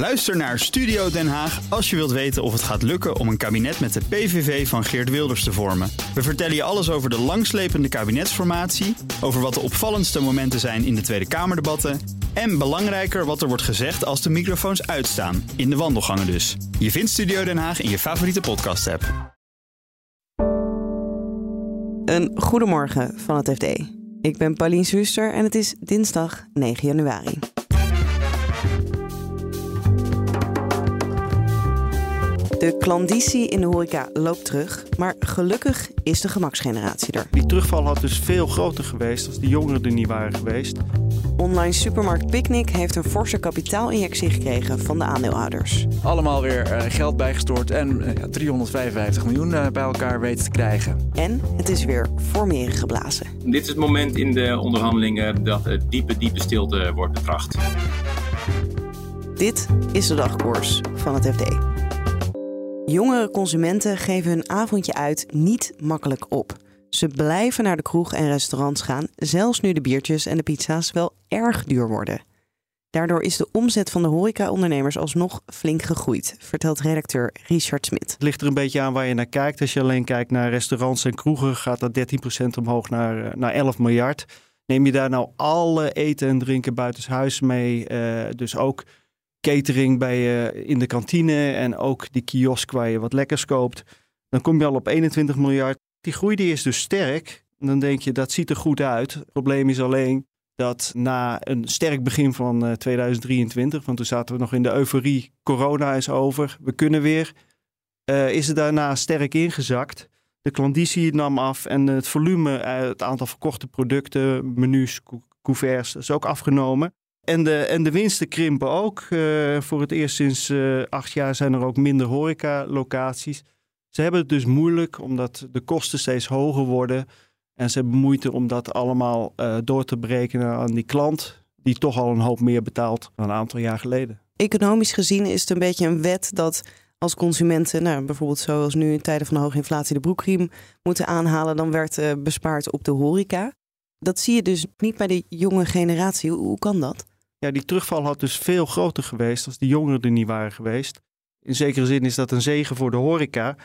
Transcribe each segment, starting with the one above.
Luister naar Studio Den Haag als je wilt weten of het gaat lukken om een kabinet met de PVV van Geert Wilders te vormen. We vertellen je alles over de langslepende kabinetsformatie, over wat de opvallendste momenten zijn in de Tweede Kamerdebatten en belangrijker wat er wordt gezegd als de microfoons uitstaan, in de wandelgangen dus. Je vindt Studio Den Haag in je favoriete podcast-app. Een goedemorgen van het FD. Ik ben Pauline Zuster en het is dinsdag 9 januari. De klanditie in de horeca loopt terug, maar gelukkig is de gemaksgeneratie er. Die terugval had dus veel groter geweest als de jongeren er niet waren geweest. Online supermarkt Picnic heeft een forse kapitaalinjectie gekregen van de aandeelhouders. Allemaal weer uh, geld bijgestort en uh, 355 miljoen uh, bij elkaar weten te krijgen. En het is weer voor meren geblazen. Dit is het moment in de onderhandelingen dat de diepe, diepe stilte wordt betracht. Dit is de dagkoers van het FD. Jongere consumenten geven hun avondje uit niet makkelijk op. Ze blijven naar de kroeg en restaurants gaan, zelfs nu de biertjes en de pizza's wel erg duur worden. Daardoor is de omzet van de horecaondernemers alsnog flink gegroeid, vertelt redacteur Richard Smit. Het ligt er een beetje aan waar je naar kijkt. Als je alleen kijkt naar restaurants en kroegen, gaat dat 13% omhoog naar, naar 11 miljard. Neem je daar nou alle eten en drinken buitenshuis mee, uh, dus ook catering bij je in de kantine en ook die kiosk waar je wat lekkers koopt, dan kom je al op 21 miljard. Die groei die is dus sterk. Dan denk je, dat ziet er goed uit. Het probleem is alleen dat na een sterk begin van 2023, want toen zaten we nog in de euforie, corona is over, we kunnen weer, uh, is het daarna sterk ingezakt. De klandizie nam af en het volume, het aantal verkochte producten, menus, couverts, is ook afgenomen. En de, en de winsten krimpen ook. Uh, voor het eerst sinds uh, acht jaar zijn er ook minder horecalocaties. Ze hebben het dus moeilijk omdat de kosten steeds hoger worden. En ze hebben moeite om dat allemaal uh, door te berekenen aan die klant, die toch al een hoop meer betaalt dan een aantal jaar geleden. Economisch gezien is het een beetje een wet dat als consumenten, nou, bijvoorbeeld zoals nu in tijden van hoge inflatie, de broekriem moeten aanhalen, dan werd bespaard op de horeca. Dat zie je dus niet bij de jonge generatie. Hoe kan dat? Ja, die terugval had dus veel groter geweest als de jongeren er niet waren geweest. In zekere zin is dat een zegen voor de horeca.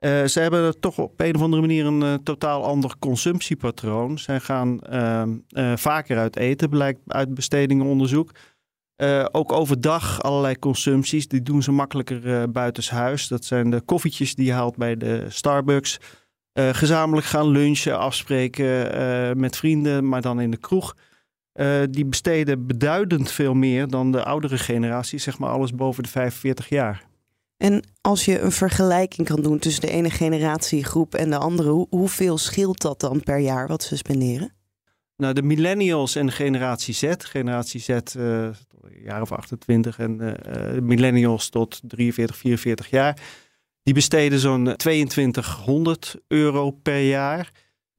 Uh, ze hebben toch op een of andere manier een uh, totaal ander consumptiepatroon. Zij gaan uh, vaker uit eten, blijkt uit bestedingenonderzoek. ook overdag allerlei consumpties, die doen ze makkelijker buitenshuis. Dat zijn de koffietjes die je haalt bij de Starbucks. gezamenlijk gaan lunchen, afspreken met vrienden, maar dan in de kroeg. Uh, die besteden beduidend veel meer dan de oudere generatie, zeg maar alles boven de 45 jaar. En als je een vergelijking kan doen tussen de ene generatiegroep en de andere, hoe, hoeveel scheelt dat dan per jaar wat ze spenderen? Nou, de millennials en de generatie Z, generatie Z, uh, jaar of 28 en uh, millennials tot 43, 44 jaar, die besteden zo'n 2200 euro per jaar.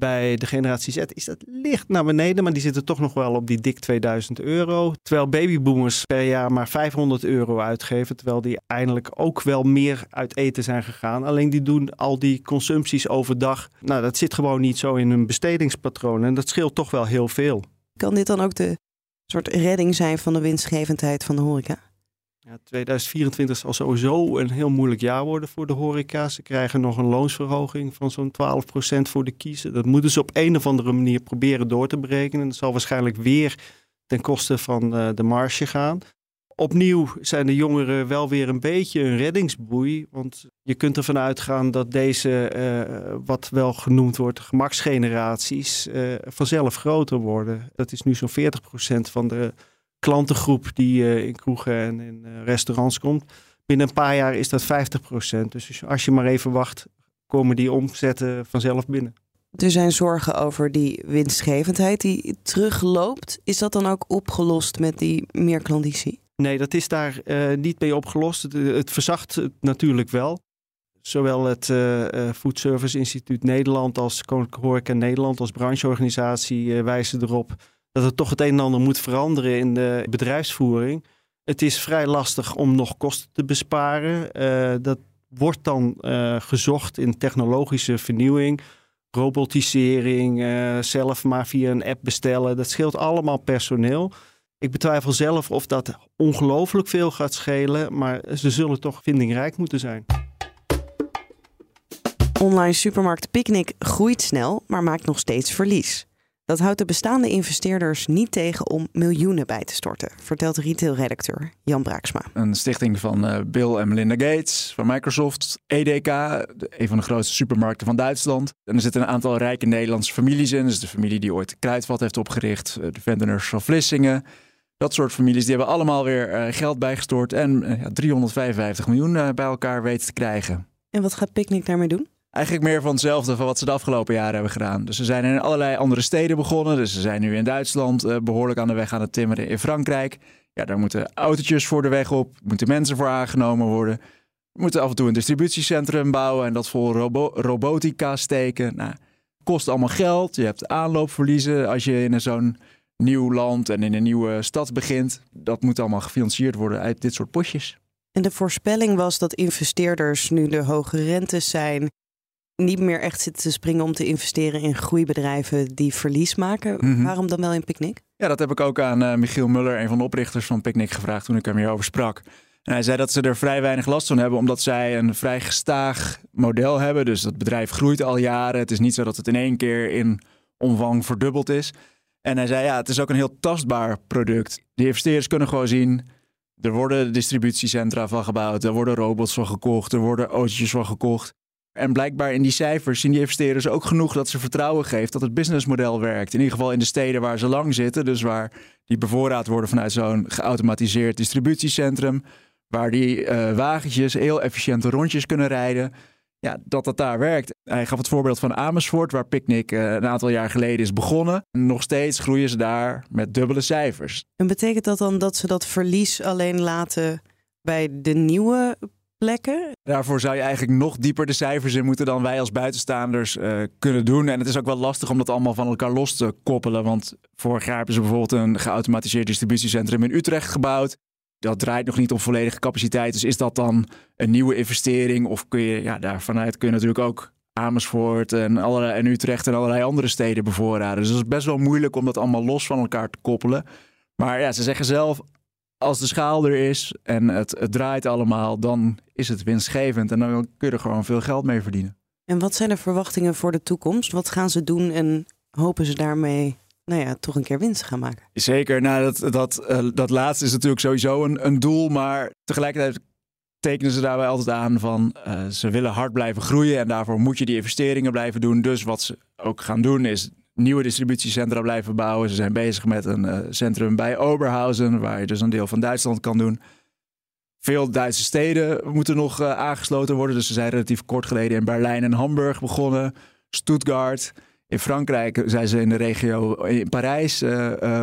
Bij de generatie Z is dat licht naar beneden, maar die zitten toch nog wel op die dik 2000 euro. Terwijl babyboomers per jaar maar 500 euro uitgeven, terwijl die eindelijk ook wel meer uit eten zijn gegaan. Alleen die doen al die consumpties overdag. Nou, dat zit gewoon niet zo in hun bestedingspatroon en dat scheelt toch wel heel veel. Kan dit dan ook de soort redding zijn van de winstgevendheid van de horeca? Ja, 2024 zal sowieso een heel moeilijk jaar worden voor de horeca. Ze krijgen nog een loonsverhoging van zo'n 12% voor de kiezen. Dat moeten ze op een of andere manier proberen door te berekenen. Dat zal waarschijnlijk weer ten koste van uh, de marge gaan. Opnieuw zijn de jongeren wel weer een beetje een reddingsboei. Want je kunt ervan uitgaan dat deze, uh, wat wel genoemd wordt, gemaksgeneraties, uh, vanzelf groter worden. Dat is nu zo'n 40% van de klantengroep die uh, in kroegen en in uh, restaurants komt. Binnen een paar jaar is dat 50%. Dus als je maar even wacht, komen die omzetten vanzelf binnen. Er zijn zorgen over die winstgevendheid die terugloopt. Is dat dan ook opgelost met die meer klanditie? Nee, dat is daar uh, niet mee opgelost. Het, het verzacht het natuurlijk wel. Zowel het uh, Food Service Instituut Nederland als Koninklijke Horeca Nederland als brancheorganisatie uh, wijzen erop dat er toch het een en ander moet veranderen in de bedrijfsvoering. Het is vrij lastig om nog kosten te besparen. Uh, dat wordt dan uh, gezocht in technologische vernieuwing, robotisering, uh, zelf maar via een app bestellen. Dat scheelt allemaal personeel. Ik betwijfel zelf of dat ongelooflijk veel gaat schelen, maar ze zullen toch vindingrijk moeten zijn. Online supermarkt Picnic groeit snel, maar maakt nog steeds verlies. Dat houdt de bestaande investeerders niet tegen om miljoenen bij te storten, vertelt retailredacteur Jan Braaksma. Een stichting van uh, Bill en Melinda Gates, van Microsoft, EDK, een van de grootste supermarkten van Duitsland. En er zitten een aantal rijke Nederlandse families in. Dus de familie die ooit Kruidvat heeft opgericht, eh, de Vendeners van Vlissingen. Dat soort families die hebben allemaal weer uh, geld bijgestort en ja, 355 miljoen bij elkaar weten te krijgen. En wat gaat Picnic daarmee doen? Eigenlijk meer van hetzelfde van wat ze de afgelopen jaren hebben gedaan. Dus ze zijn in allerlei andere steden begonnen. Dus ze zijn nu in Duitsland uh, behoorlijk aan de weg aan het timmeren. In Frankrijk, ja, daar moeten autootjes voor de weg op, moeten mensen voor aangenomen worden. We moeten af en toe een distributiecentrum bouwen en dat robo robotica steken. Nou, kost allemaal geld. Je hebt aanloopverliezen als je in zo'n nieuw land en in een nieuwe stad begint. Dat moet allemaal gefinancierd worden uit dit soort potjes. En de voorspelling was dat investeerders nu de hoge rentes zijn niet meer echt zitten te springen om te investeren in groeibedrijven die verlies maken. Mhm. Waarom dan wel in Picnic? Ja, dat heb ik ook aan uh, Michiel Muller, een van de oprichters van Picnic, gevraagd toen ik hem hierover sprak. En hij zei dat ze er vrij weinig last van hebben, omdat zij een vrij gestaag model hebben. Dus dat bedrijf groeit al jaren. Het is niet zo dat het in één keer in omvang verdubbeld is. En hij zei, ja, het is ook een heel tastbaar product. De investeerders kunnen gewoon zien, er worden distributiecentra van gebouwd, er worden robots van gekocht, er worden autootjes van gekocht. En blijkbaar in die cijfers zien die investeerders ook genoeg dat ze vertrouwen geeft dat het businessmodel werkt. In ieder geval in de steden waar ze lang zitten, dus waar die bevoorraad worden vanuit zo'n geautomatiseerd distributiecentrum, waar die uh, wagentjes heel efficiënte rondjes kunnen rijden. Ja, dat dat daar werkt. Hij gaf het voorbeeld van Amersfoort, waar Picnic uh, een aantal jaar geleden is begonnen. Nog steeds groeien ze daar met dubbele cijfers. En betekent dat dan dat ze dat verlies alleen laten bij de nieuwe plekken. Daarvoor zou je eigenlijk nog dieper de cijfers in moeten dan wij als buitenstaanders uh, kunnen doen. En het is ook wel lastig om dat allemaal van elkaar los te koppelen. Want vorig jaar hebben ze bijvoorbeeld een geautomatiseerd distributiecentrum in Utrecht gebouwd. Dat draait nog niet op volledige capaciteit. Dus is dat dan een nieuwe investering? Of kun je, ja, daarvanuit kun je natuurlijk ook Amersfoort en, allerlei, en Utrecht en allerlei andere steden bevoorraden. Dus het is best wel moeilijk om dat allemaal los van elkaar te koppelen. Maar ja, ze zeggen zelf, als de schaal er is en het, het, draait allemaal, dan is het winstgevend en dan kun je er gewoon veel geld mee verdienen. En wat zijn de verwachtingen voor de toekomst? Wat gaan ze doen en hopen ze daarmee nou ja, toch een keer winst te gaan maken? Zeker, nou, dat, dat, uh, dat laatste is natuurlijk sowieso een, een doel, maar tegelijkertijd tekenen ze daarbij altijd aan van uh, ze willen hard blijven groeien en daarvoor moet je die investeringen blijven doen. Dus wat ze ook gaan doen is nieuwe distributiecentra blijven bouwen. Ze zijn bezig met een uh, centrum bij Oberhausen, waar je dus een deel van Duitsland kan doen. Veel Duitse steden moeten nog uh, aangesloten worden. Dus ze zijn relatief kort geleden in Berlijn en Hamburg begonnen. Stuttgart. In Frankrijk zijn ze in de regio in Parijs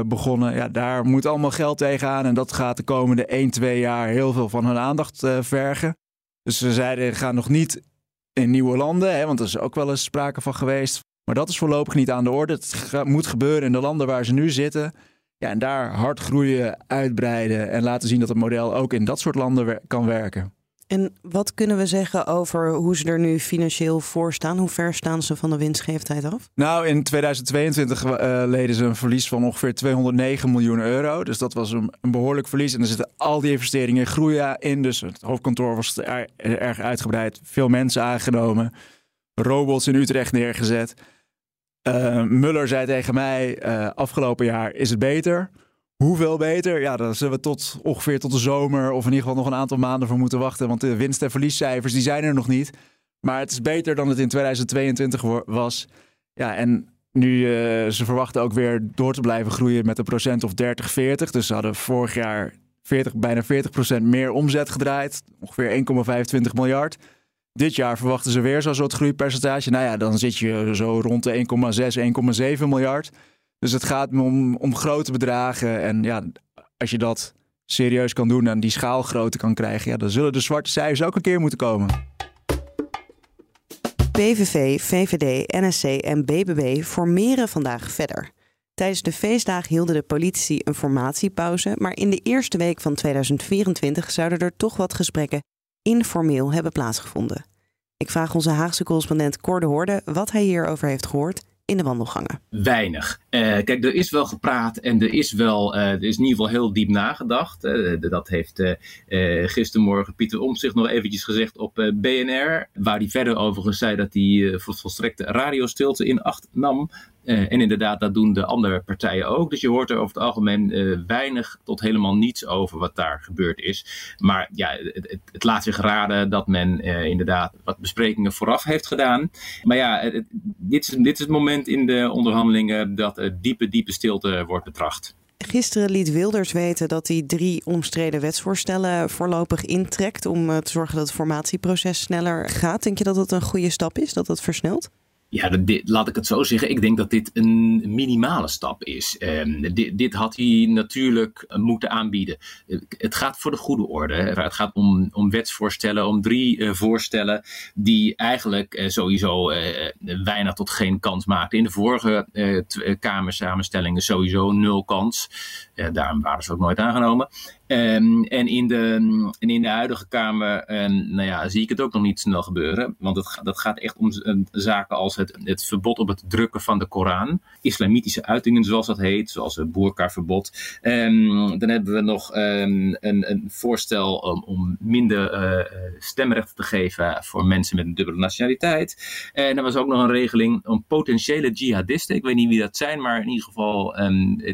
begonnen. Ja, daar moet allemaal geld tegenaan. En dat gaat de komende 1, 2 jaar heel veel van hun aandacht vergen. Dus ze zeiden, gaan nog niet in nieuwe landen. Hè, want er is ook wel eens sprake van geweest. Maar dat is voorlopig niet aan de orde. Het moet gebeuren in de landen waar ze nu zitten. Ja, en daar hard groeien, uitbreiden en laten zien dat het model ook in dat soort landen kan werken. En wat kunnen we zeggen over hoe ze er nu financieel voor staan? Hoe ver staan ze van de winstgevendheid af? Nou, in 2022 uh, eh, leden ze een verlies van ongeveer 209 miljoen euro. Dus dat was een, een behoorlijk verlies. En er zitten al die investeringen groeien in. Dus het hoofdkantoor was erg uitgebreid. Veel mensen aangenomen. Robots in Utrecht neergezet. Uh, Muller zei tegen mij, uh, afgelopen jaar is het beter. Hoeveel beter? Ja, daar zullen we tot ongeveer tot de zomer of in ieder geval nog een aantal maanden voor moeten wachten. Want de winst- en verliescijfers die zijn er nog niet. Maar het is beter dan het in 2022 was. Ja, en nu uh, ze verwachten ook weer door te blijven groeien met een procent of 30, 40. Dus ze hadden vorig jaar 40, bijna 40 procent meer omzet gedraaid. Ongeveer 1,25 miljard. Dit jaar verwachten ze weer zo'n soort groeipercentage. Nou ja, dan zit je zo rond de 1,6, 1,7 miljard. Dus het gaat om, om grote bedragen. En ja, als je dat serieus kan doen en die schaalgrootte kan krijgen, ja, dan zullen de zwarte cijfers ook een keer moeten komen. PVV, VVD, NSC en BBB formeren vandaag verder. Tijdens de feestdagen hielden de politici een formatiepauze, maar in de eerste week van 2024 zouden er toch wat gesprekken informeel hebben plaatsgevonden. Ik vraag onze Haagse correspondent Cor de Hoorde wat hij hierover heeft gehoord in de wandelgangen? Weinig. Uh, kijk, er is wel gepraat en er is wel, uh, er is in ieder geval heel diep nagedacht. Uh, dat heeft gistermorgen Pieter Omtzigt nog eventjes gezegd op BNR. Waar hij verder overigens zei dat hij volstrekte radiostilte in acht nam. Uh, en inderdaad, dat doen de andere partijen ook. Dus je hoort er over het algemeen uh, weinig tot helemaal niets over wat daar gebeurd is. Maar ja, het, het, laat zich raden dat men uh, inderdaad wat besprekingen vooraf heeft gedaan. Maar ja, dit, is, dit is het moment in de onderhandelingen dat diepe, diepe stilte wordt betracht. Gisteren liet Wilders weten dat hij drie omstreden wetsvoorstellen voorlopig intrekt om te zorgen dat het formatieproces sneller gaat. Denk je dat dat een goede stap is, dat dat versnelt? Ja, laat ik het zo zeggen. Ik denk dat dit een minimale stap is. Um, dit, dit, had hij natuurlijk moeten aanbieden. Het gaat voor de goede orde. Het gaat om, om wetsvoorstellen, om drie uh, voorstellen die eigenlijk sowieso uh, weinig tot geen kans maakten. In de vorige Kamersamenstellingen sowieso nul kans. daarom waren ze ook nooit aangenomen. Um, en, in de, in de huidige Kamer um, nou ja, zie ik het ook nog niet snel gebeuren. Want het, dat gaat echt om zaken als het, het verbod op het drukken van de Koran. Islamitische uitingen, zoals dat heet, zoals het boerkaverbod. Um, dan hebben we nog een, een, voorstel om, om minder uh, stemrechten te geven voor mensen met een dubbele nationaliteit. En er was ook nog een regeling om potentiële jihadisten. Ik weet niet wie dat zijn, maar in ieder geval,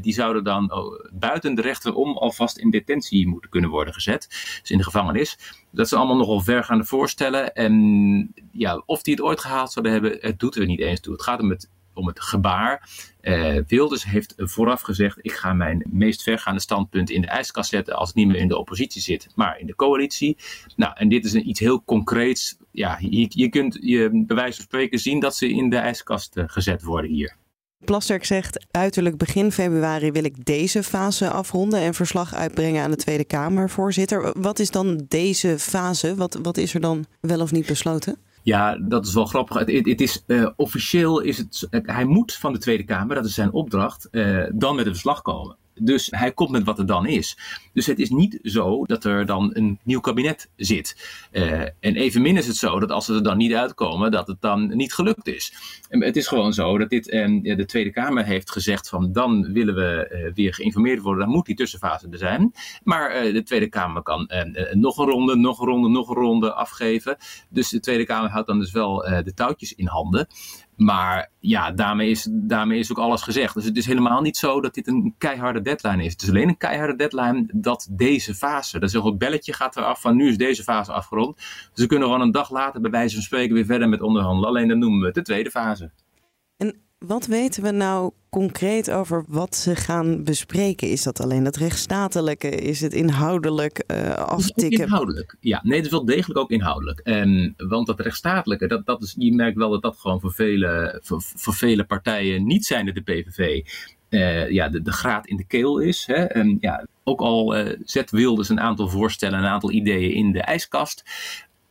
die zouden dan oh, buiten de rechten om alvast in detentie moeten kunnen worden gezet. Dus in de gevangenis. Dat zijn allemaal nogal vergaande voorstellen. En ja, of die het ooit gehaald zouden hebben, het doet er niet eens toe. Het gaat om het, om het gebaar. Uh, Wilders heeft vooraf gezegd: ik ga mijn meest vergaande standpunt in de ijskast zetten als het niet meer in de oppositie zit, maar in de coalitie. Nou, en dit is een, iets heel concreets. Ja, je, je kunt je bij wijze van spreken zien dat ze in de ijskast uh, gezet worden hier. Plasterk zegt uiterlijk begin februari wil ik deze fase afronden en verslag uitbrengen aan de Tweede Kamer, voorzitter. Wat is dan deze fase? Wat, wat is er dan wel of niet besloten? Ja, dat is wel grappig. Het, het is, uh, officieel is het, hij moet van de Tweede Kamer, dat is zijn opdracht, uh, dan met een verslag komen. Dus hij komt met wat er dan is. Dus het is niet zo dat er dan een nieuw kabinet zit. Uh, en evenmin is het zo dat als ze er dan niet uitkomen, dat het dan niet gelukt is. Het is gewoon zo dat dit de Tweede Kamer heeft gezegd van dan willen we uh, weer geïnformeerd worden, dan moet die tussenfase er zijn. Maar de Tweede Kamer kan nog een ronde, nog een ronde, nog een ronde afgeven. Dus de Tweede Kamer houdt dan dus wel de touwtjes in handen. Maar ja, daarmee is, daarmee is ook alles gezegd. Dus het is helemaal niet zo dat dit een keiharde deadline is. Het is alleen een keiharde deadline dat deze fase, dat is een belletje gaat eraf van nu is deze fase afgerond. Dus we kunnen gewoon een dag later bij wijze van spreken weer verder met onderhandelen. Alleen dan noemen we het de tweede fase. En wat weten we nou concreet over wat ze gaan bespreken? Is dat alleen dat rechtsstatelijke? Is het inhoudelijk uh, aftikken? inhoudelijk, ja. Nee, het is wel degelijk ook inhoudelijk. En, want dat rechtsstatelijke, dat, dat is, je merkt wel dat dat gewoon voor vele, voor, voor vele partijen niet zijn de PVV. Uh, eh, ja, de, de graad in de keel is. Hè. En, ja, ook al uh, zet Wilders een aantal voorstellen, een aantal ideeën in de ijskast.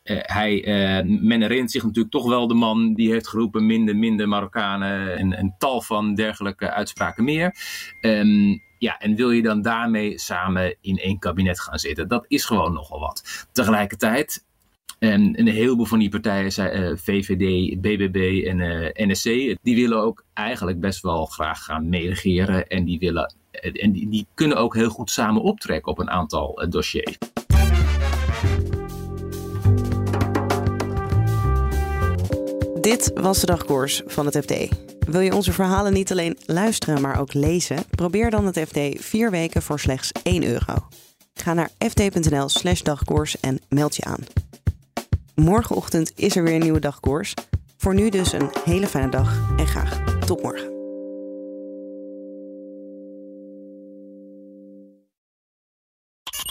Uh, hij, uh, men herinnert zich natuurlijk toch wel de man die heeft geroepen minder, minder Marokkanen en een tal van dergelijke uitspraken meer. Um, ja, en wil je dan daarmee samen in één kabinet gaan zitten? Dat is gewoon nogal wat. Tegelijkertijd, en een heleboel van die partijen, uh, VVD, BBB en NSC, die willen ook eigenlijk best wel graag gaan meeregeren. En die, willen, en die, die kunnen ook heel goed samen optrekken op een aantal dossiers. Dit was de dagkoers van het FD. Wil je onze verhalen niet alleen luisteren, maar ook lezen? Probeer dan het FD vier weken voor slechts 1 euro. Ga naar fd.nl/slash dagkoers en meld je aan. Morgenochtend is er weer een nieuwe dagkoers. Voor nu dus een hele fijne dag en graag tot morgen.